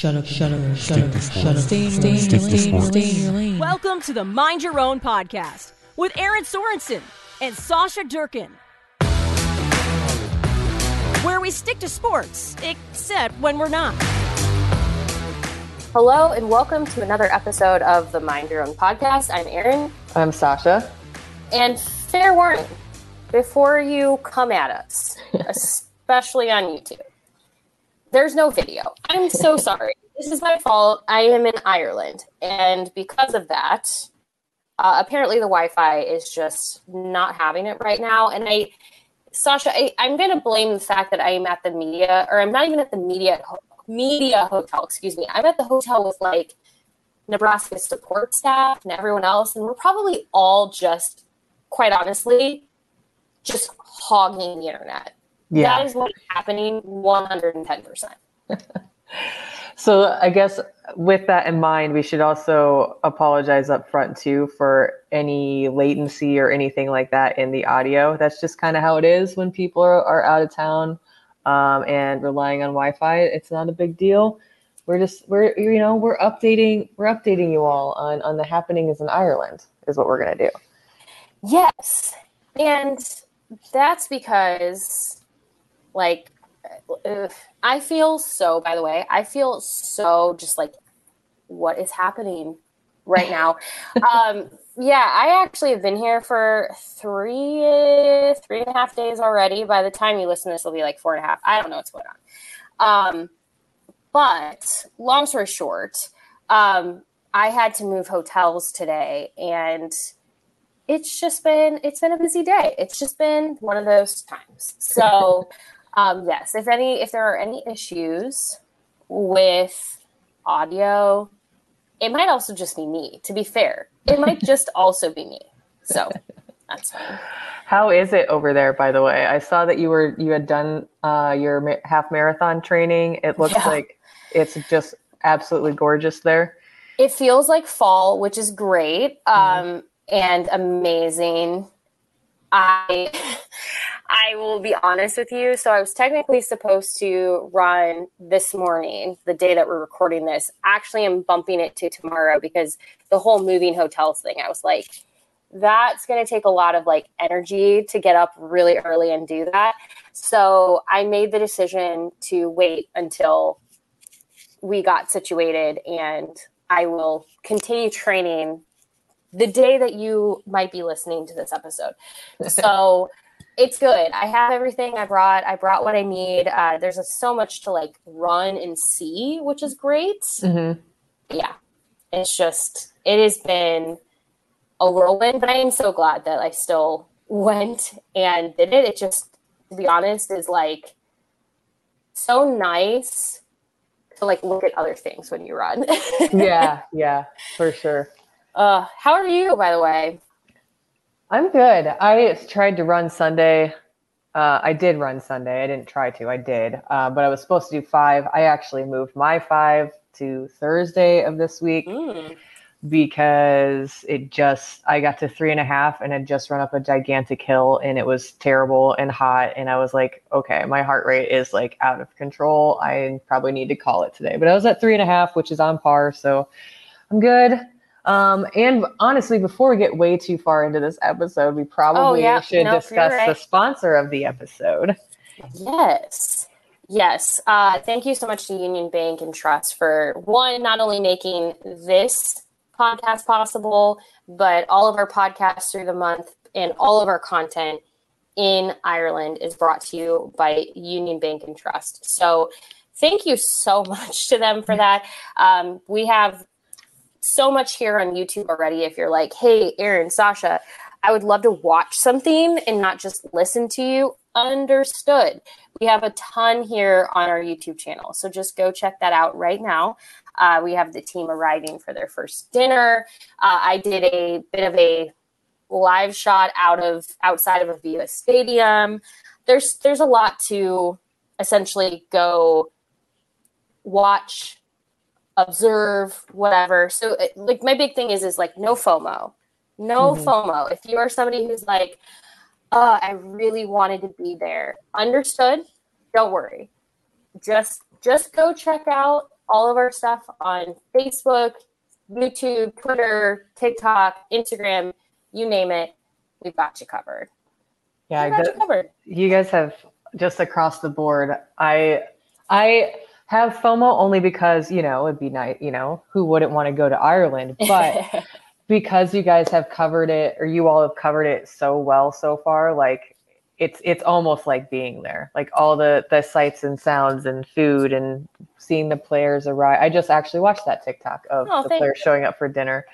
Shut up, shut up, shut up, shut up. Stay in your lane. Welcome to the Mind Your Own podcast with Erin Sorensen and Sausha Durkin. Where we stick to sports, except when we're not. Hello, and welcome to another episode of the Mind Your Own podcast. I'm Erin. I'm Sausha. And fair warning before you come at us, especially on YouTube, there's no video. I'm so sorry. This is my fault. I am in Ireland. And because of that, uh, apparently the Wi Fi is just not having it right now. And I, Sausha, I, I'm going to blame the fact that I am at the media, or I'm not even at the media media hotel, excuse me. I'm at the hotel with like Nebraska support staff and everyone else, and we're probably all just, quite honestly, just hogging the internet. Yeah. That is what's happening 110%. So I guess with that in mind, we should also apologize up front too for any latency or anything like that in the audio. That's just kind of how it is when people are, are out of town um, and relying on Wi-Fi. It's not a big deal. We're just we're you know we're updating we're updating you all on on the happenings in Ireland is what we're gonna do. Yes. And that's because, like, ugh, I feel so, by the way, I feel so just like, what is happening right now? um, yeah, I actually have been here for three, three and a half days already. By the time you listen, this will be like four and a half. I don't know what's going on. Um, but long story short, um, I had to move hotels today and it's just been it's been a busy day. It's just been one of those times. So um, yes, if any if there are any issues with audio, it might also just be me. To be fair, it might just also be me. So that's fine. How is it over there, by the way? I saw that you were you had done uh, your ma- half marathon training. It looks Yeah. like it's just absolutely gorgeous there. It feels like fall, which is great um, and amazing. I I will be honest with you. So I was technically supposed to run this morning, the day that we're recording this. Actually, I'm bumping it to tomorrow because the whole moving hotels thing. I was like, that's going to take a lot of like energy to get up really early and do that. So I made the decision to wait until we got situated and I will continue training the day that you might be listening to this episode. So it's good. I have everything I brought. I brought what I need. Uh, there's a, so much to like run and see, which is great. Mm-hmm. Yeah, it's just it has been a whirlwind, but I am so glad that I still went and did it. It just, to be honest, is like so nice to like look at other things when you run. Yeah, yeah, for sure. Uh, how are you, by the way? I'm good. I tried to run Sunday. Uh, I did run Sunday. I didn't try to. I did, uh, but I was supposed to do five. I actually moved my five to Thursday of this week Mm. because it just I got to three and a half and had just run up a gigantic hill and it was terrible and hot and I was like, okay, my heart rate is like out of control. I probably need to call it today. But I was at three and a half, which is on par, so I'm good. Um, and honestly, before we get way too far into this episode, we probably Oh, yeah. should discuss the sponsor of the episode. Yes. Yes. Uh, thank you so much to Union Bank and Trust for one, not only making this podcast possible, but all of our podcasts through the month and all of our content in Ireland is brought to you by Union Bank and Trust. So thank you so much to them for that. Um, we have so much here on YouTube already. If you're like, hey, Erin, Sausha, I would love to watch something and not just listen to you. Understood. We have a ton here on our YouTube channel. So just go check that out right now. Uh, we have the team arriving for their first dinner. Uh, I did a bit of a live shot out of outside of Aviva stadium. There's there's a lot to essentially go watch, observe, whatever. So it, like my big thing is is like no FOMO. No mm-hmm. FOMO. If you are somebody who's like, oh, I really wanted to be there. Understood. Don't worry. Just just go check out all of our stuff on Facebook, YouTube, Twitter, TikTok, Instagram, you name it. We've got you covered. Yeah, got you, covered. you guys have just across the board. I I have FOMO only because, you know, it'd be nice, you know, who wouldn't want to go to Ireland? But because you guys have covered it or you all have covered it so well so far, like it's it's almost like being there. Like all the the sights and sounds and food and seeing the players arrive. I just actually watched that TikTok of oh, the players you. showing up for dinner.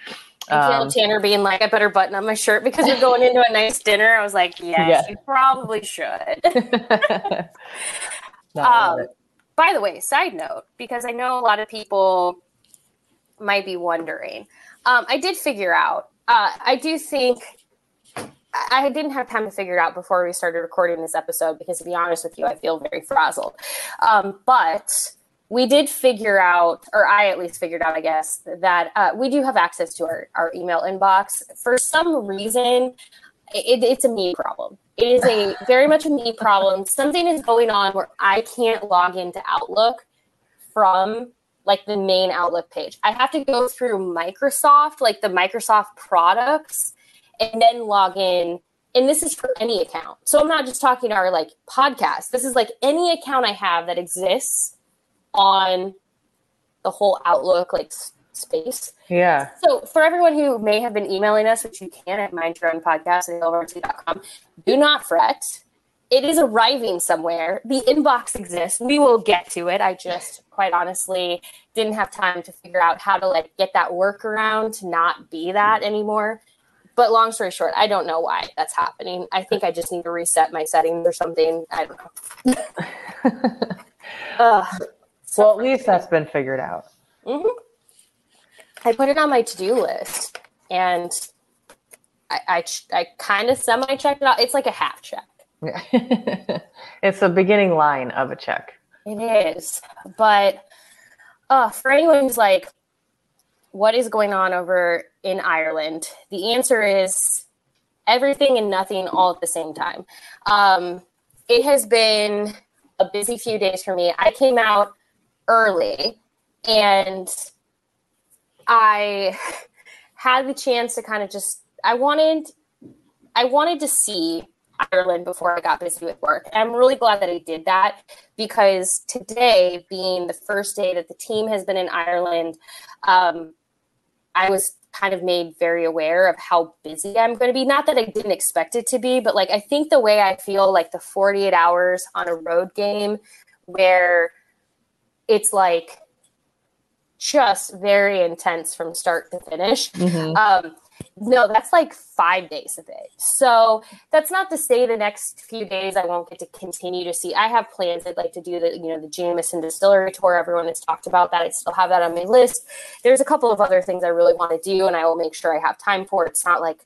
Um, Tanner being like, I better button up my shirt because we're going into a nice dinner. I was like, yes, yeah. you probably should. um, by the way, side note, because I know a lot of people might be wondering, um, I did figure out, uh, I do think I didn't have time to figure it out before we started recording this episode because, to be honest with you, I feel very frazzled. Um, but we did figure out, or I at least figured out, I guess, that uh, we do have access to our, our email inbox. For some reason, it, it's a me problem. It is a very much a me problem. Something is going on where I can't log into Outlook from like the main Outlook page. I have to go through Microsoft, like the Microsoft products, and then log in. And this is for any account. So I'm not just talking our like podcast. This is like any account I have that exists on the whole Outlook like space. Yeah. So for everyone who may have been emailing us, which you can at mindyourowncast at do not fret. It is arriving somewhere. The inbox exists. We will get to it. I just quite honestly didn't have time to figure out how to like get that workaround to not be that anymore. But long story short, I don't know why that's happening. I think I just need to reset my settings or something. I don't know. well, at least that's been figured out. Mm-hmm. I put it on my to do list and I, I, I kind of semi checked it out. It's like a half check. Yeah. it's the beginning line of a check. It is. But uh, for anyone who's like, what is going on over in Ireland? The answer is everything and nothing all at the same time. Um, it has been a busy few days for me. I came out early and I had the chance to kind of just I wanted I wanted to see Ireland before I got busy with work. And I'm really glad that I did that because today, being the first day that the team has been in Ireland, um, I was kind of made very aware of how busy I'm going to be. Not that I didn't expect it to be, but like I think the way I feel like the 48 hours on a road game where it's like just very intense from start to finish. Mm-hmm. Um, no, that's like five days of it. So that's not to say the next few days I won't get to continue to see. I have plans. I'd like to do the, you know, the Jameson Distillery tour. Everyone has talked about that. I still have that on my list. There's a couple of other things I really want to do, and I will make sure I have time for. It's not like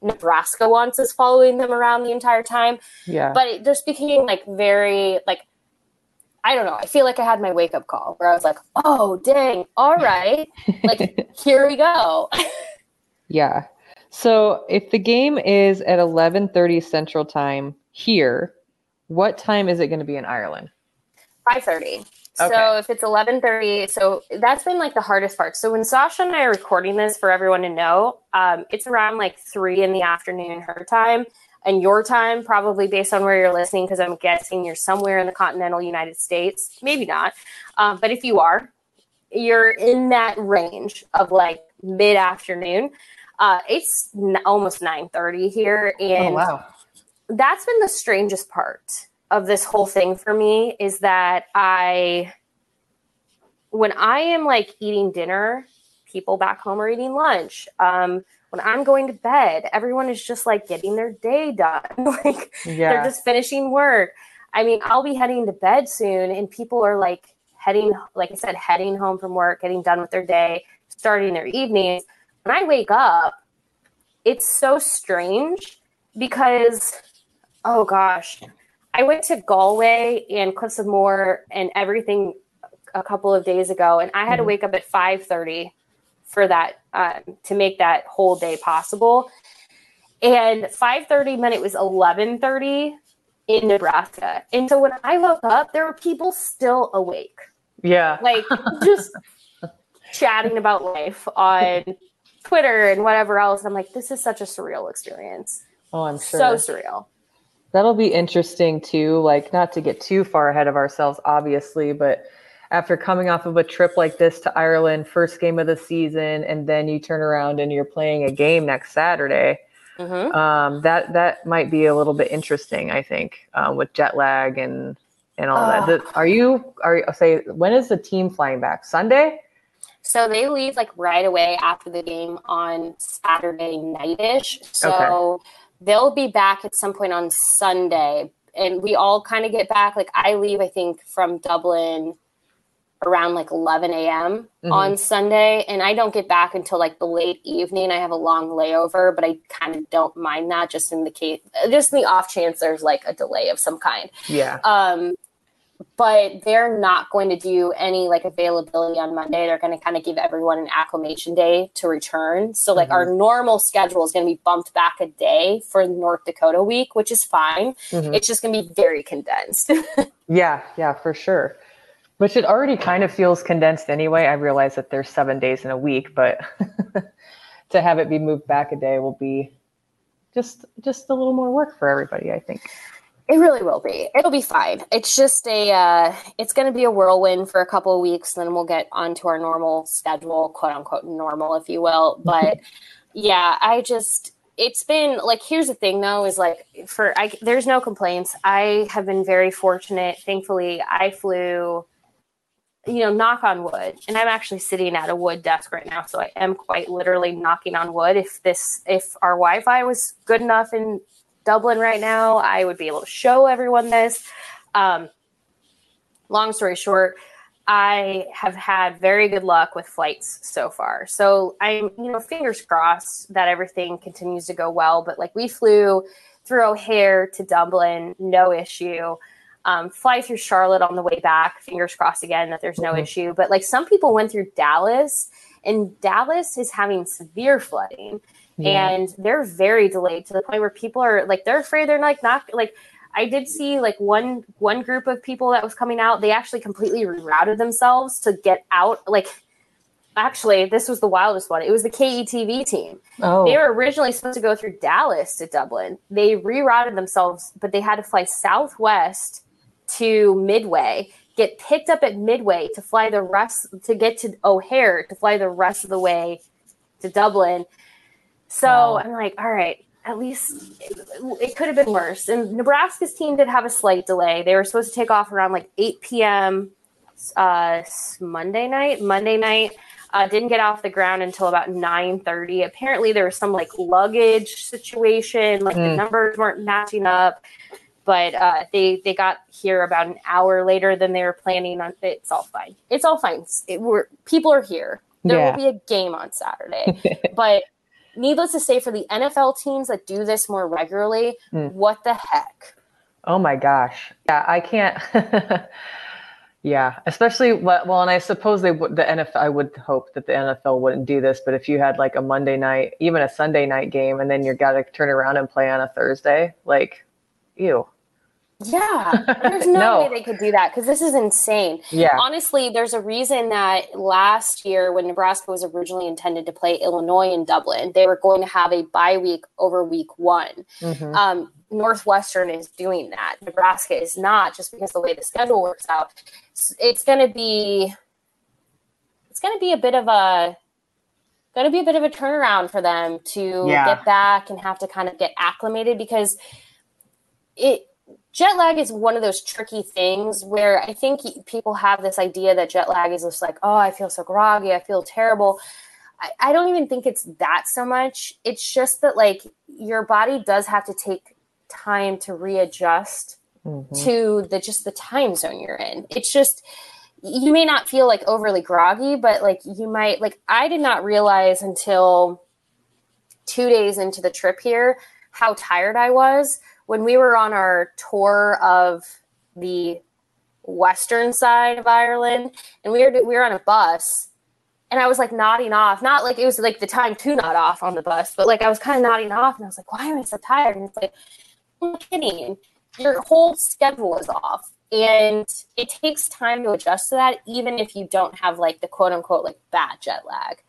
Nebraska wants us following them around the entire time. Yeah. But it just became like very like I don't know. I feel like I had my wake up call where I was like, oh, dang, all right. like, here we go. yeah. So if the game is at 11:30 Central Time here, what time is it going to be in Ireland? 5:30. Okay. So if it's 11:30, so that's been like the hardest part. So when Sausha and I are recording this for everyone to know, um, it's around like three in the afternoon her time, and your time, probably based on where you're listening, because I'm guessing you're somewhere in the continental United States. Maybe not. Um, but if you are, you're in that range of like mid afternoon. Uh, it's n- almost 9:30 here, and oh, wow. that's been the strangest part of this whole thing for me is that I, when I am like eating dinner people back home are eating lunch. Um, when I'm going to bed, everyone is just like getting their day done. like Yeah. they're just finishing work. I mean, I'll be heading to bed soon, and people are like heading, like I said, heading home from work, getting done with their day, starting their evenings. When I wake up, it's so strange because, oh gosh, I went to Galway and Cliffs of Moher and everything a couple of days ago, and I had to Mhm. wake up at five thirty for that um, to make that whole day possible. And five thirty meant it was eleven thirty in Nebraska, and so when I woke up, there were people still awake, Yeah. like just chatting about life on Twitter and whatever else. I'm like, this is such a surreal experience, Oh, I'm sure. so surreal. That'll be interesting too. Like, not to get too far ahead of ourselves, obviously, but after coming off of a trip like this to Ireland, first game of the season, and then you turn around and you're playing a game next Saturday, hmm um, that that might be a little bit interesting. I think um, with jet lag and and all that. Oh. The- Are you are say when is the team flying back? Sunday? So they leave like right away after the game on Saturday nightish. So Okay. they'll be back at some point on Sunday. And we all kind of get back. Like I leave, I think, from Dublin around like 11 a.m. Mhm. on Sunday. And I don't get back until like the late evening. I have a long layover, but I kind of don't mind that just in the case, just in the off chance there's like a delay of some kind Yeah. um but they're not going to do any like availability on monday they're going to kind of give everyone an acclimation day to return so like our normal schedule is going to be bumped back a day for north dakota week which is fine Mhm. it's just going to be very condensed Yeah, yeah, for sure. Which it already kind of feels condensed anyway. I realize that there's seven days in a week, but to have it be moved back a day will be just just a little more work for everybody, I think. It really will be. It'll be fine. It's just a, uh, it's going to be a whirlwind for a couple of weeks. Then we'll get onto our normal schedule, quote unquote normal, if you will. But yeah, I just, it's been like, here's the thing though, is like for, I, there's no complaints. I have been very fortunate. Thankfully, I flew, you know, knock on wood. And I'm actually sitting at a wood desk right now. So I am quite literally knocking on wood. If this, if our Wi Fi was good enough in Dublin right now, I would be able to show everyone this. Um, long story short, I have had very good luck with flights so far. So I'm, you know, fingers crossed that everything continues to go well. But like we flew through O'Hare to Dublin, no issue. Um, fly through Charlotte on the way back, fingers crossed again that there's no Mhm. issue. But like some people went through Dallas, and Dallas is having severe flooding Yeah. and they're very delayed to the point where people are like they're afraid they're like not like I did see like one one group of people that was coming out they actually completely rerouted themselves to get out like actually this was the wildest one it was the KETV team oh, they were originally supposed to go through Dallas to Dublin they rerouted themselves but they had to fly southwest to Midway get picked up at Midway to fly the rest to get to O'Hare to fly the rest of the way to Dublin so. I'm like, all right, at least it, it could have been worse. And Nebraska's team did have a slight delay. They were supposed to take off around like 8 p.m. Uh, Monday night. Monday night uh, didn't get off the ground until about 9:30. Apparently, there was some like luggage situation, like the Mm. numbers weren't matching up. But uh, they they got here about an hour later than they were planning on. It's all fine. It's all fine. It, we're people are here. There Yeah. will be a game on Saturday. but needless to say, for the NFL teams that do this more regularly, Mm. what the heck? Oh my gosh. Yeah, I can't. yeah, especially what, well, and I suppose they would, the NFL, I would hope that the NFL wouldn't do this, but if you had like a Monday night, even a Sunday night game, and then you got to turn around and play on a Thursday, like, ew. Yeah, there's no, No. way they could do that because this is insane. Yeah. Honestly, there's a reason that last year, when Nebraska was originally intended to play Illinois in Dublin, they were going to have a bye week over week one. Mhm. Um, Northwestern is doing that. Nebraska is not, just because the way the schedule works out. It's, it's going to be, it's going to be a bit of a, going to be a bit of a turnaround for them to Yeah. get back and have to kind of get acclimated because it jet lag is one of those tricky things where I think people have this idea that jet lag is just like, oh, I feel so groggy, I feel terrible. I, I don't even think it's that so much. It's just that like your body does have to take time to readjust Mhm. to the just the time zone you're in. It's just you may not feel like overly groggy, but like you might like I did not realize until two days into the trip here how tired I was when we were on our tour of the western side of Ireland and we were we were on a bus and I was like nodding off, not like it was like the time to nod off on the bus, but like I was kind of nodding off and I was like, why am I so tired? And it's like, I'm kidding. Your whole schedule is off. And it takes time to adjust to that, even if you don't have like the quote unquote like bad jet lag.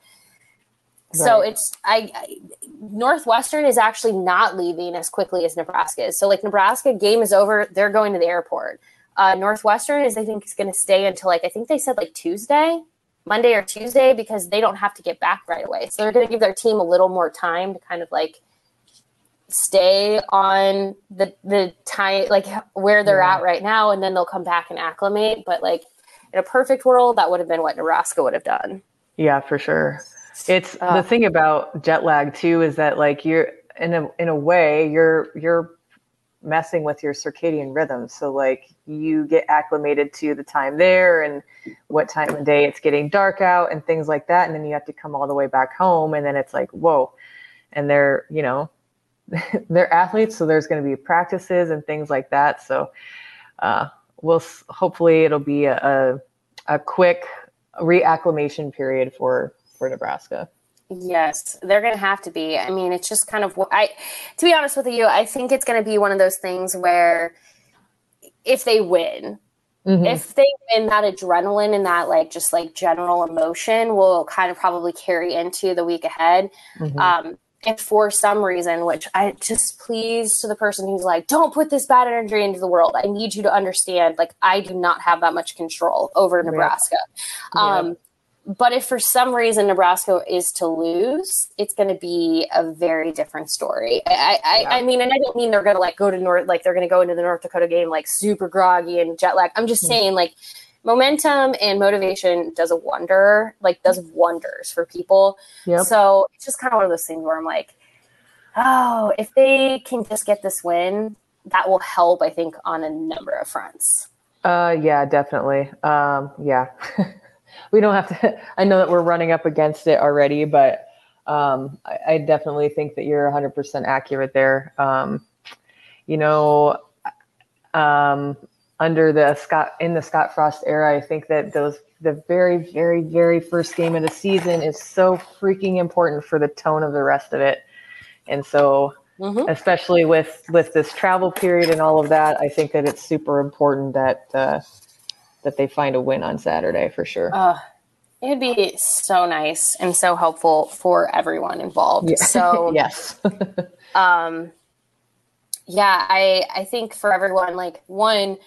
So it's I, I Northwestern is actually not leaving as quickly as Nebraska is. So like Nebraska game is over, they're going to the airport. Uh, Northwestern is I think is going to stay until like I think they said like Tuesday, Monday or Tuesday because they don't have to get back right away. So they're going to give their team a little more time to kind of like stay on the the time like where they're Yeah. at right now and then they'll come back and acclimate but like in a perfect world that would have been what Nebraska would have done. Yeah, for sure. It's Uh, the thing about jet lag too is that like you're in a in a way you're you're messing with your circadian rhythm. So like you get acclimated to the time there and what time of day it's getting dark out and things like that. And then you have to come all the way back home and then it's like, whoa. And they're, you know, they're athletes, so there's going to be practices and things like that. So uh, we'll hopefully it'll be a, a, a quick reacclimation period for for Nebraska. Yes, they're going to have to be. I mean, it's just kind of what I, to be honest with you, I think it's going to be one of those things where if they win, Mhm. if they win, that adrenaline and that like just like general emotion will kind of probably carry into the week ahead. Mhm. Um, if for some reason, which I just please to the person who's like, don't put this bad energy into the world. I need you to understand, like, I do not have that much control over Nebraska. Um, but if for some reason Nebraska is to lose, it's going to be a very different story. I, I, Yeah. I mean, and I don't mean they're going to like go to North, like they're going to go into the North Dakota game like super groggy and jet lag. I'm just saying, like, momentum and motivation does a wonder, like, does wonders for people. Yep. So it's just kind of one of those things where I'm like, oh, if they can just get this win, that will help, I think, on a number of fronts. Uh, yeah, definitely. Um, yeah, we don't have to. I know that we're running up against it already, but um, I, I definitely think that you're 100% accurate there. Um, you know, um, under the Scott in the Scott Frost era, I think that those the very, very, very first game of the season is so freaking important for the tone of the rest of it, and so Mm-hmm. especially with with this travel period and all of that i think that it's super important that uh that they find a win on saturday for sure Uh, it'd be so nice and so helpful for everyone involved. Yeah. So, yes um, yeah, I I think for everyone, like one,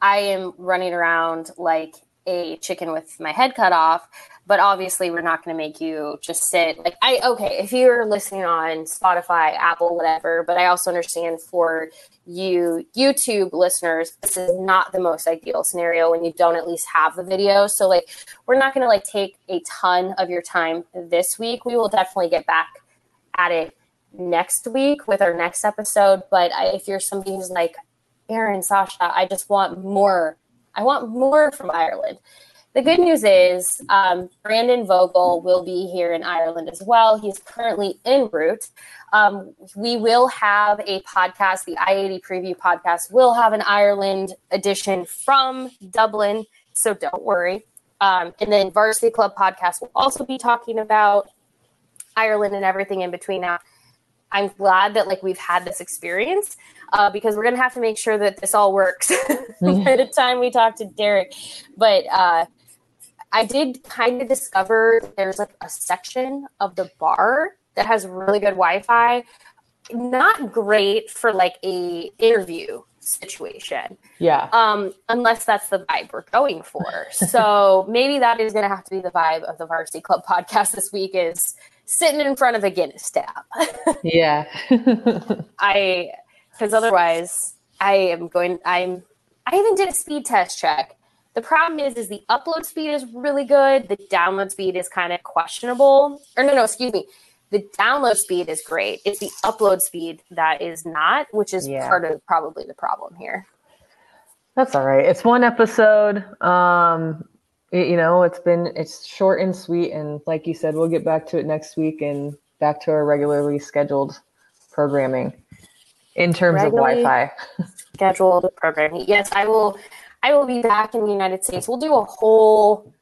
I am running around like a chicken with my head cut off, but obviously we're not going to make you just sit like I okay if you're listening on Spotify, Apple, whatever. But I also understand for you YouTube listeners, this is not the most ideal scenario when you don't at least have the video. So like we're not going to like take a ton of your time this week. We will definitely get back at it next week with our next episode. But if you're somebody who's like, Erin, Sausha, I just want more. I want more from Ireland. The good news is um, Brandon Vogel will be here in Ireland as well. He's currently en route. Um, we will have a podcast, the I 80 preview podcast, will have an Ireland edition from Dublin. So don't worry. Um, and then Varsity Club podcast will also be talking about Ireland and everything in between now. I'm glad that like we've had this experience uh, because we're gonna have to make sure that this all works by the time we talk to Derek. But uh, I did kind of discover there's like a section of the bar that has really good Wi-Fi. Not great for like a interview situation yeah um, unless that's the vibe we're going for. So maybe that is going to have to be the vibe of the Varsity Club podcast this week is sitting in front of a Guinness tap. yeah I, because otherwise I am going, I'm, I even did a speed test check. The problem is, is the upload speed is really good. The download speed is kind of questionable. Or no, no, excuse me. The download speed is great. It's the upload speed that is not, which is Yeah. part of probably the problem here. That's all right. It's one episode. Um, you know, it's been it's short and sweet, and like you said, we'll get back to it next week and back to our regularly scheduled programming in terms Regularly- of Wi-Fi. scheduled programming. Yes, I will. I will be back in the United States. We'll do a whole.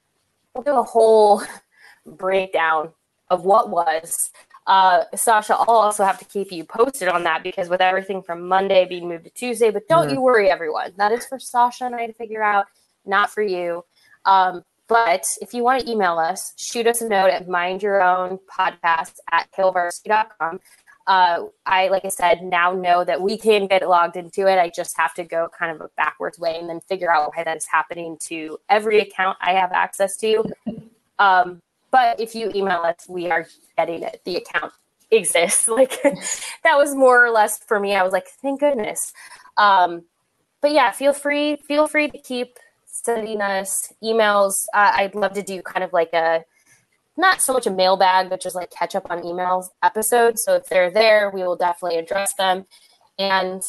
We'll do a whole breakdown of what was. Uh, Sausha, I'll also have to keep you posted on that because with everything from Monday being moved to Tuesday, but don't you worry, everyone. That is for Sausha and I to figure out, not for you. Um, but if you want to email us, shoot us a note at mindyourownpodcast at hailvarsity.com uh, I, like I said, now know that we can get logged into it. I just have to go kind of a backwards way and then figure out why that is happening to every account I have access to. Um, but if you email us, we are getting it. The account exists. Like that was more or less for me. I was like, thank goodness. Um, but yeah, feel free, feel free to keep sending us emails. Uh, I'd love to do kind of like a not so much a mailbag, but just like catch up on emails episodes. So if they're there, we will definitely address them. And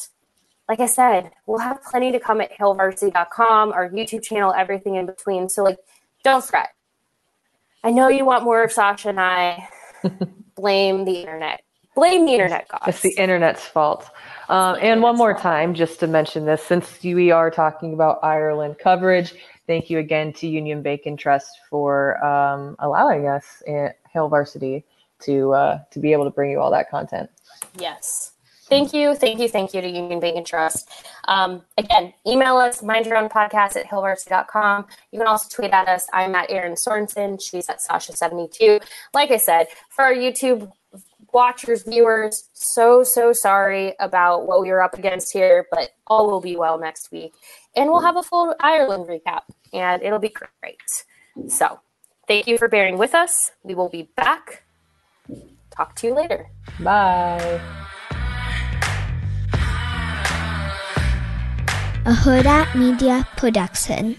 like I said, we'll have plenty to come at hailvarsity.com, our YouTube channel, everything in between. So like, don't fret. I know you want more of Sausha and I. Blame the internet. Blame the internet gods. It's the internet's fault. Um, and one more time, just to mention this, since we are talking about Ireland coverage, thank you again to Union Bank and Trust for um, allowing us at Hail Varsity to uh, to be able to bring you all that content. Yes. Thank you, thank you, thank you to Union Bank and Trust. Um, again, email us, mind your own podcast at hailvarsity.com. You can also tweet at us. I'm at Erin Sorensen. She's at Sausha72. Like I said, for our YouTube watchers, viewers, so, so sorry about what we were up against here, but all will be well next week. And we'll have a full Ireland recap, and it'll be great. So, thank you for bearing with us. We will be back. Talk to you later. Bye. a Hurrdat Media Production.